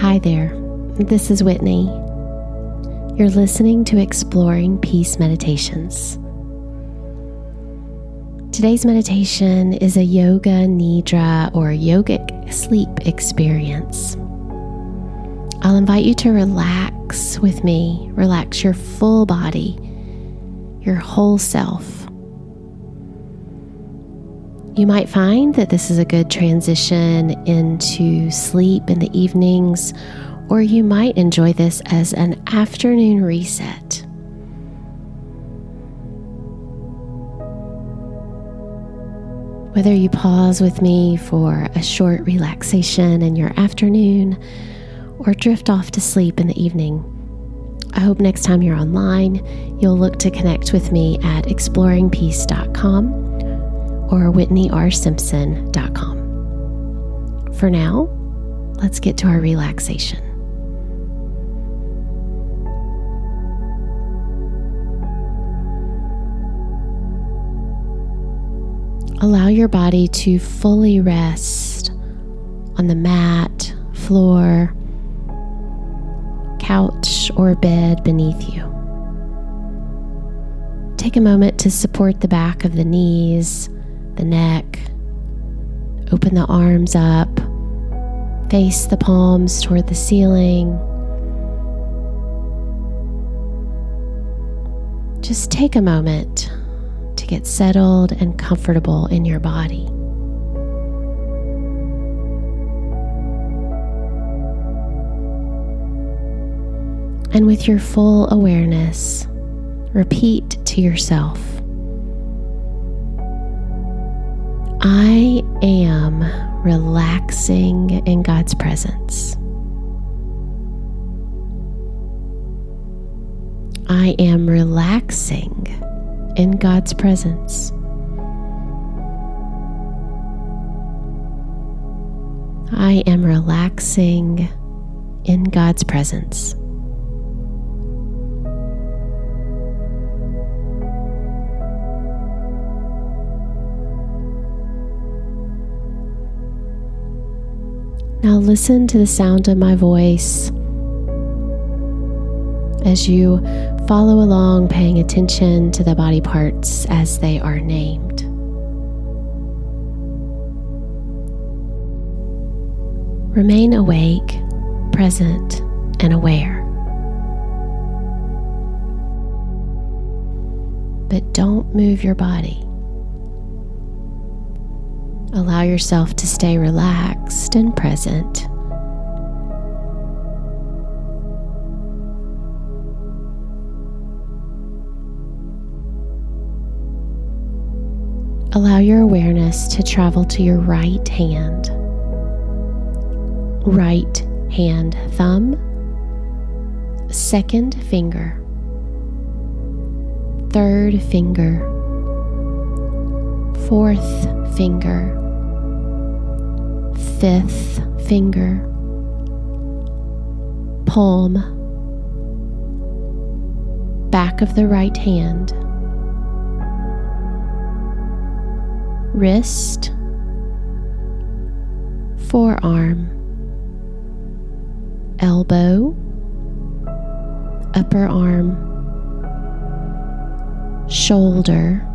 Hi there, this is Whitney. You're listening to Exploring Peace Meditations. Today's meditation is a yoga nidra or yogic sleep experience. I'll invite you to relax with me, relax your full body, your whole self. You might find that this is a good transition into sleep in the evenings, or you might enjoy this as an afternoon reset. Whether you pause with me for a short relaxation in your afternoon or drift off to sleep in the evening, I hope next time you're online, you'll look to connect with me at exploringpeace.com or whitneyrsimpson.com. For now, let's get to our relaxation. Allow your body to fully rest on the mat, floor, couch, or bed beneath you. Take a moment to support the back of the knees the neck. Open the arms up. Face the palms toward the ceiling. Just take a moment to get settled and comfortable in your body. And with your full awareness, repeat to yourself I am relaxing in God's presence. I am relaxing in God's presence. I am relaxing in God's presence. Now listen to the sound of my voice as you follow along, paying attention to the body parts as they are named. Remain awake, present, and aware. But don't move your body. Allow yourself to stay relaxed and present. Allow your awareness to travel to your right hand, right hand thumb, second finger, third finger, fourth finger fifth finger, palm, back of the right hand, wrist, forearm, elbow, upper arm, shoulder,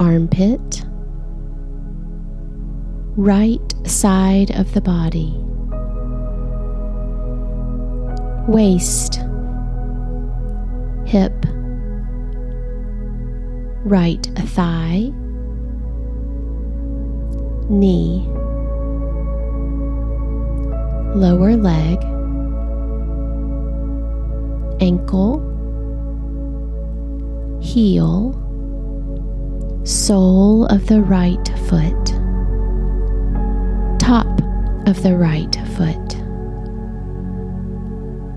armpit right side of the body, waist, hip, right thigh, knee, lower leg, ankle, heel, sole of the right foot. Top of the right foot,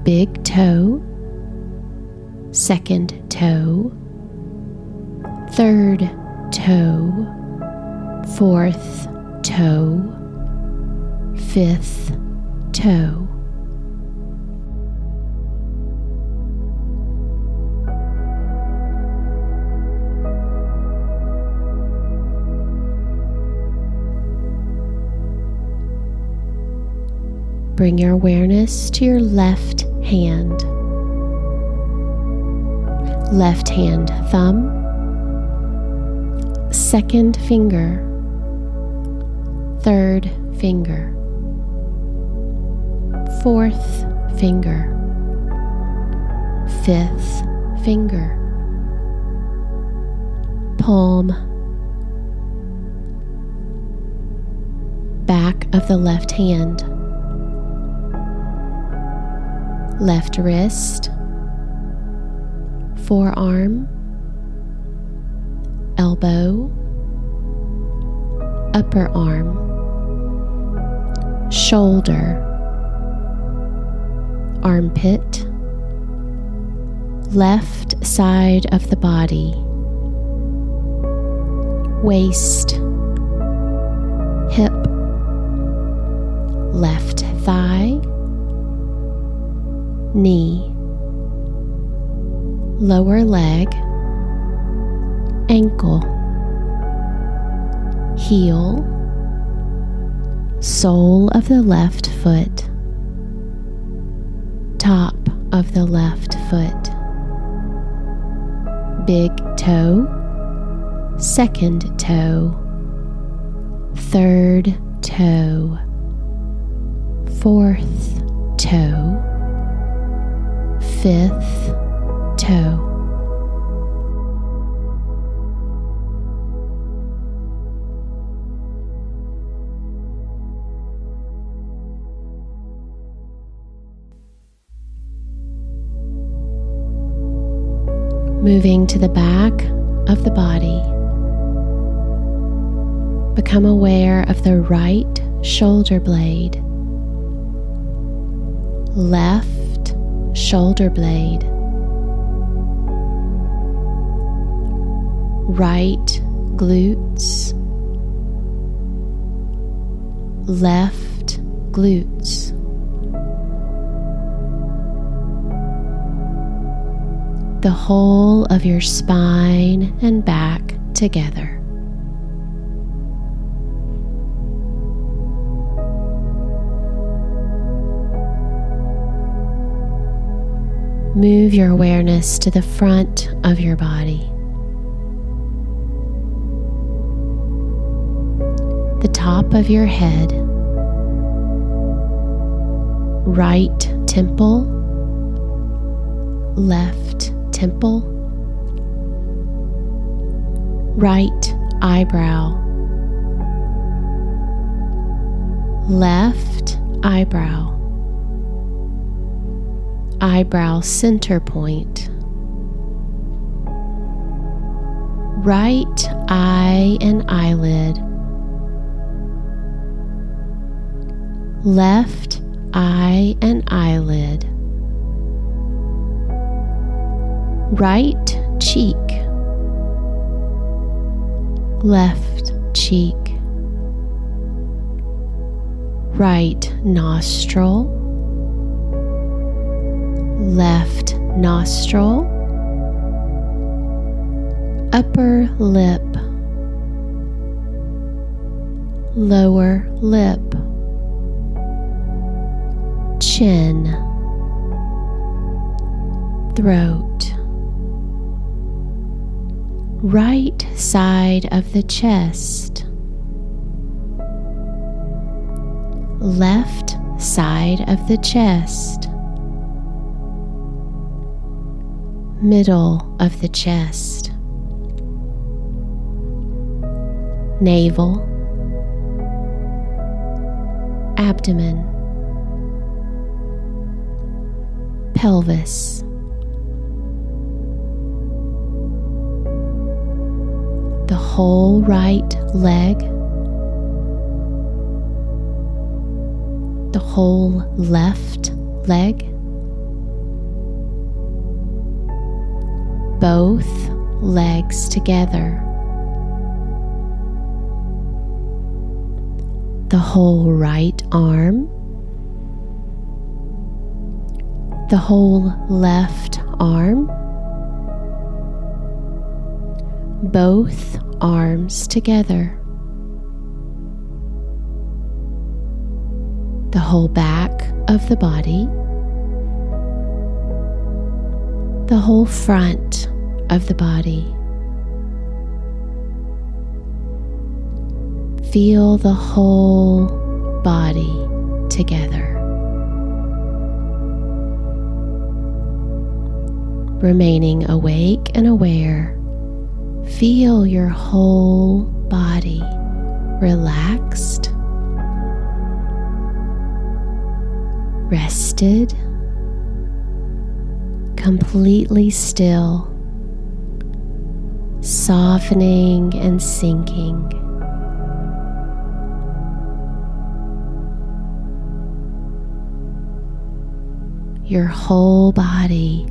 big toe, second toe, third toe, fourth toe, fifth toe. Bring your awareness to your left hand. Left hand thumb, second finger, third finger, fourth finger, fifth finger, palm, back of the left hand, left wrist, forearm, elbow, upper arm, shoulder, armpit, left side of the body, waist, hip, left thigh, knee, lower leg, ankle, heel, sole of the left foot, top of the left foot, big toe, second toe, third toe, fourth toe, fifth toe. Moving to the back of the body. Become aware of the right shoulder blade, left shoulder blade, right glutes, left glutes. The whole of your spine and back together. Move your awareness to the front of your body. The top of your head, right temple, left temple, right eyebrow, left eyebrow eyebrow center point, right eye and eyelid, left eye and eyelid, right cheek, left cheek, right nostril left nostril, upper lip, lower lip, chin, throat, right side of the chest, left side of the chest. Middle of the chest, navel, abdomen, pelvis. The whole right leg, the whole left leg. Both legs together. The whole right arm, the whole left arm, both arms together. the whole back of the body, the whole front of the body. Feel the whole body together. Remaining awake and aware, feel your whole body relaxed, rested, completely still, softening and sinking. Your whole body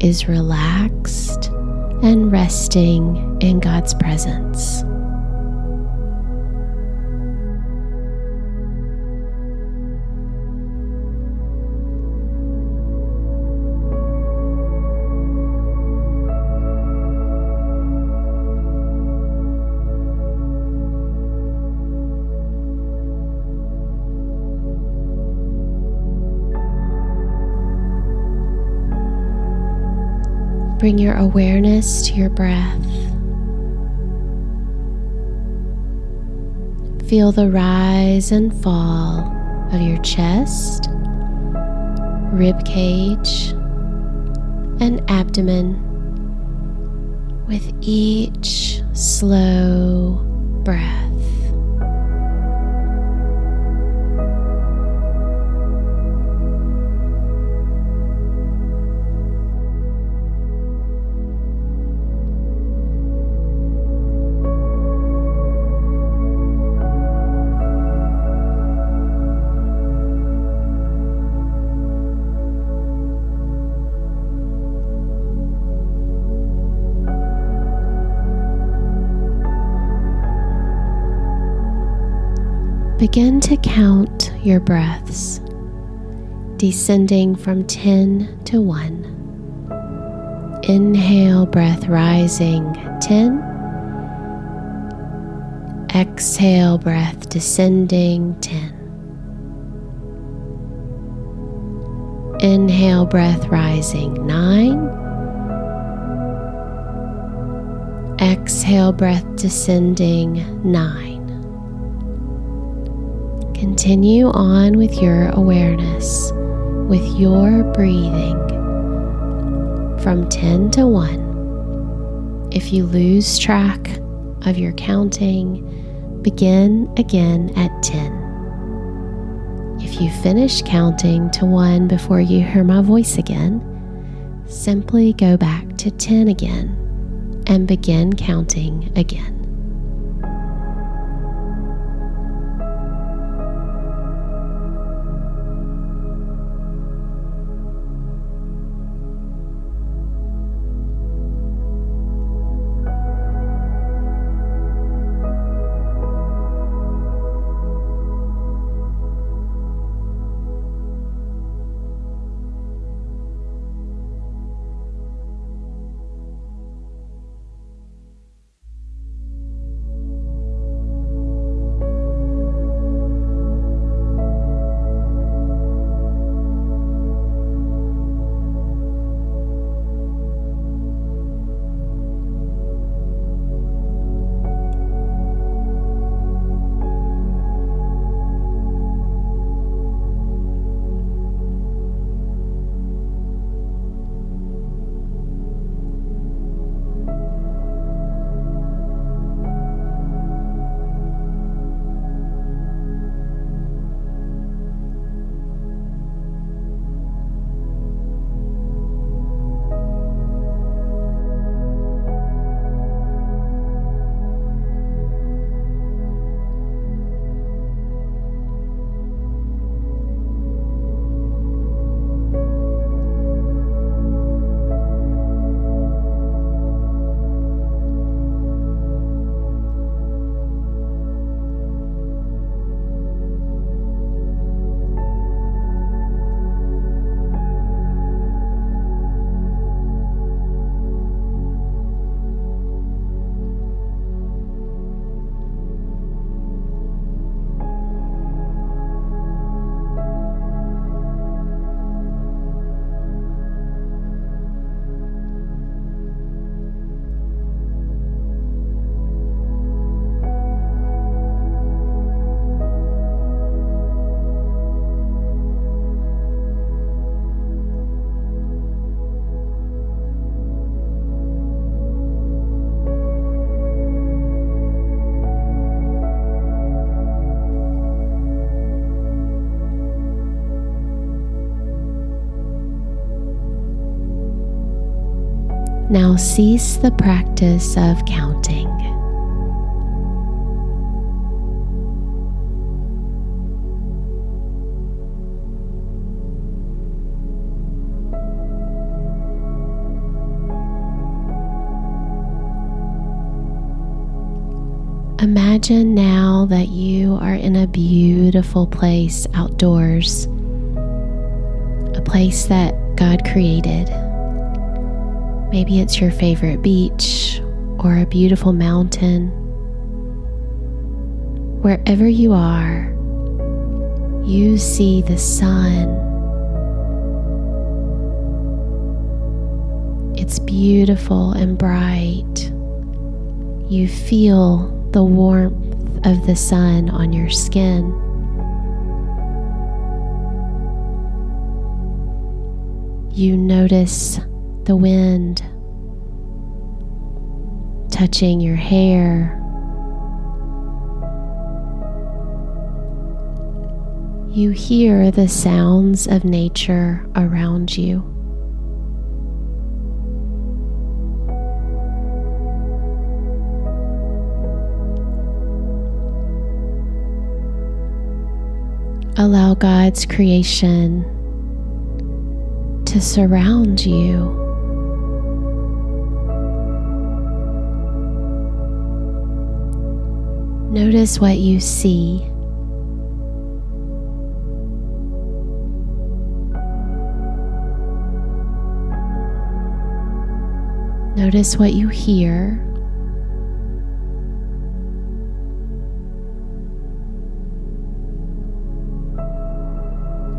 is relaxed and resting in God's presence. Bring your awareness to your breath. Feel the rise and fall of your chest, rib cage, and abdomen with each slow breath. Begin to count your breaths, descending from 10 to 1. Inhale, breath rising 10. Exhale, breath descending 10. Inhale, breath rising 9. Exhale, breath descending 9. Continue on with your awareness, with your breathing from 10 to 1. If you lose track of your counting, begin again at 10. If you finish counting to 1 before you hear my voice again, simply go back to 10 again and begin counting again. Now cease the practice of counting. Imagine now that you are in a beautiful place outdoors, a place that God created. Maybe it's your favorite beach or a beautiful mountain. Wherever you are, you see the sun. It's beautiful and bright. You feel the warmth of the sun on your skin. You notice the wind touching your hair. You hear the sounds of nature around you. Allow God's creation to surround you. Notice what you see. Notice what you hear.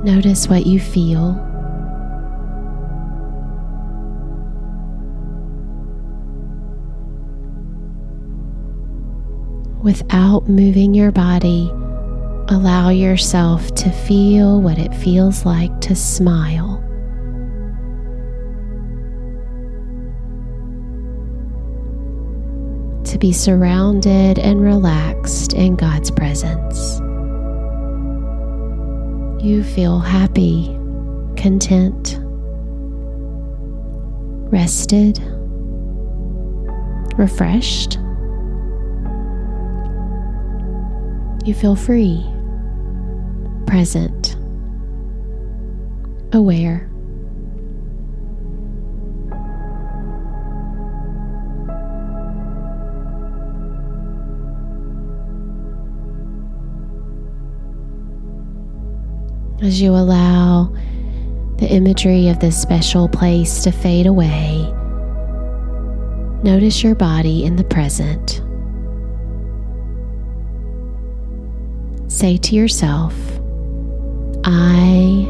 Notice what you feel. Without moving your body, allow yourself to feel what it feels like to smile. To be surrounded and relaxed in God's presence you feel happy, content, rested, refreshed. You feel free, present, aware. as you allow the imagery of this special place to fade away, notice your body in the present. Say to yourself, I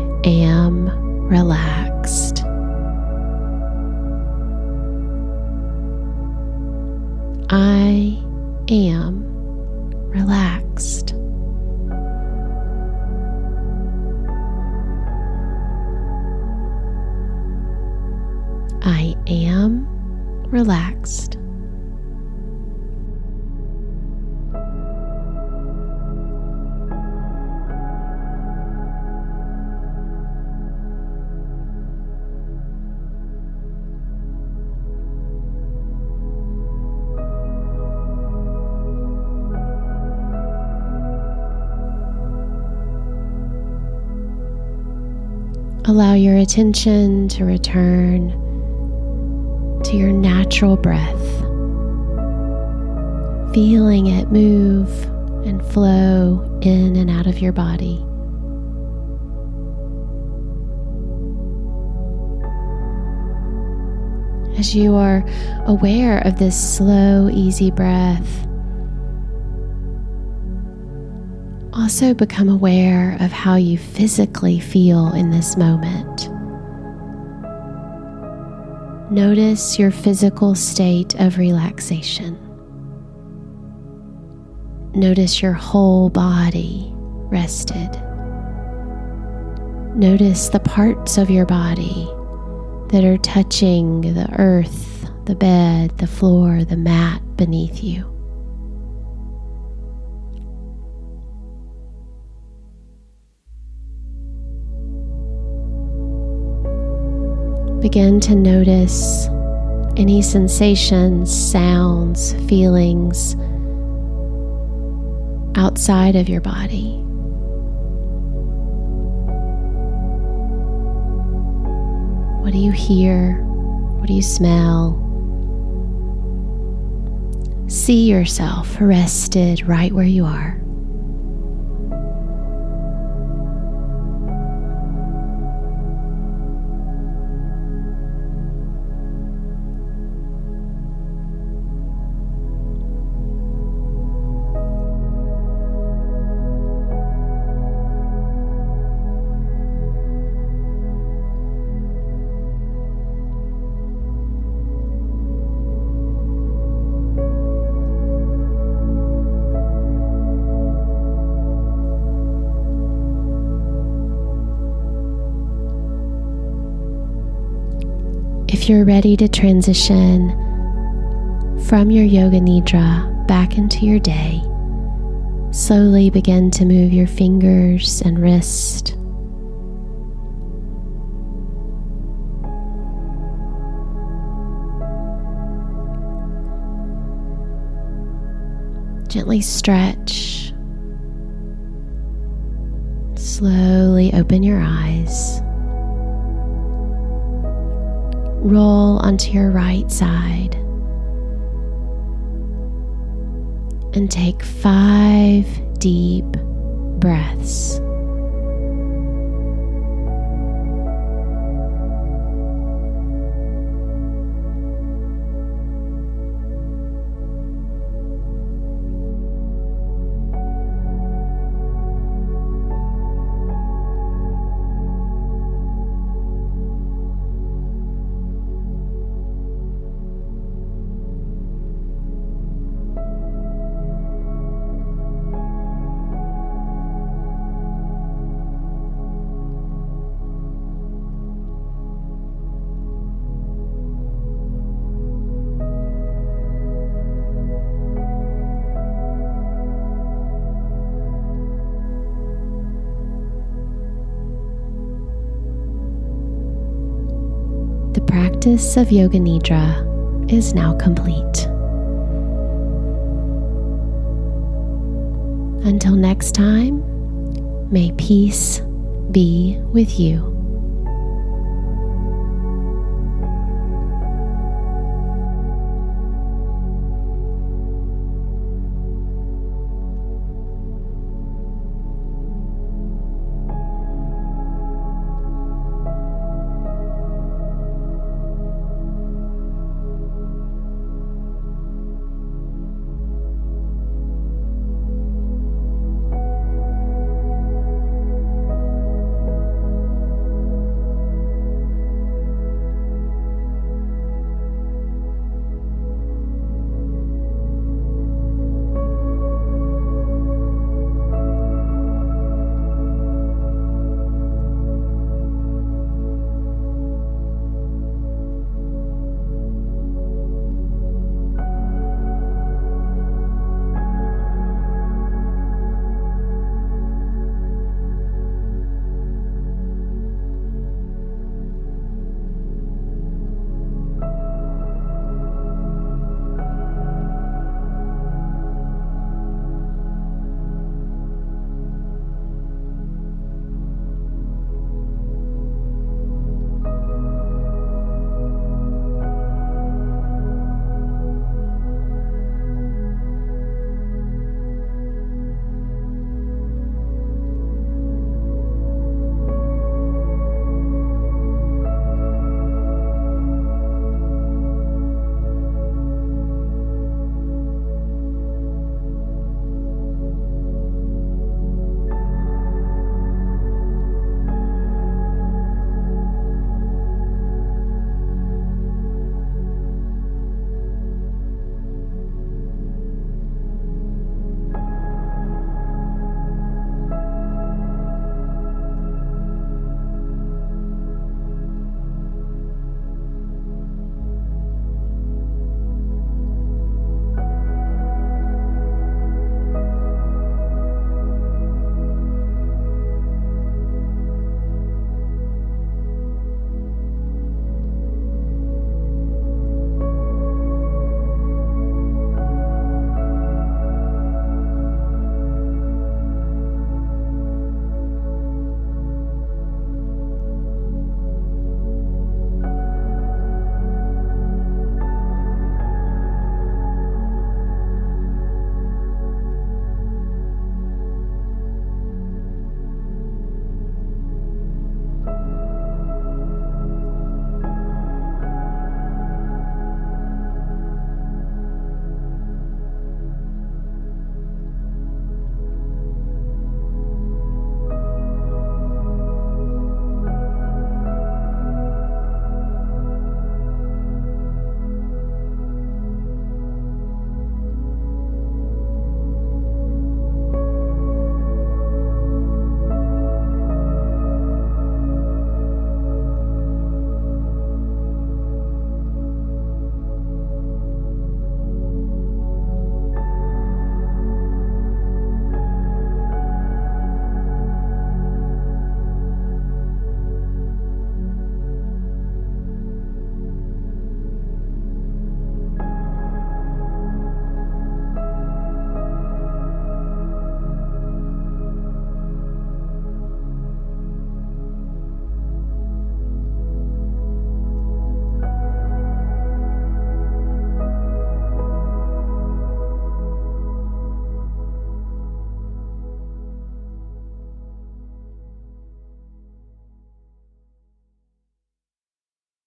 Allow your attention to return to your natural breath, feeling it move and flow in and out of your body. As you are aware of this slow, easy breath, also become aware of how you physically feel in this moment. Notice your physical state of relaxation. Notice your whole body rested. Notice the parts of your body that are touching the earth, the bed, the floor, the mat beneath you. Begin to notice any sensations, sounds, feelings outside of your body. What do you hear? What do you smell? See yourself rested right where you are. If you're ready to transition from your yoga nidra back into your day, slowly begin to move your fingers and wrist. Gently stretch. Slowly open your eyes roll onto your right side and take five deep breaths. Practice of Yoga Nidra is now complete. Until next time, may peace be with you.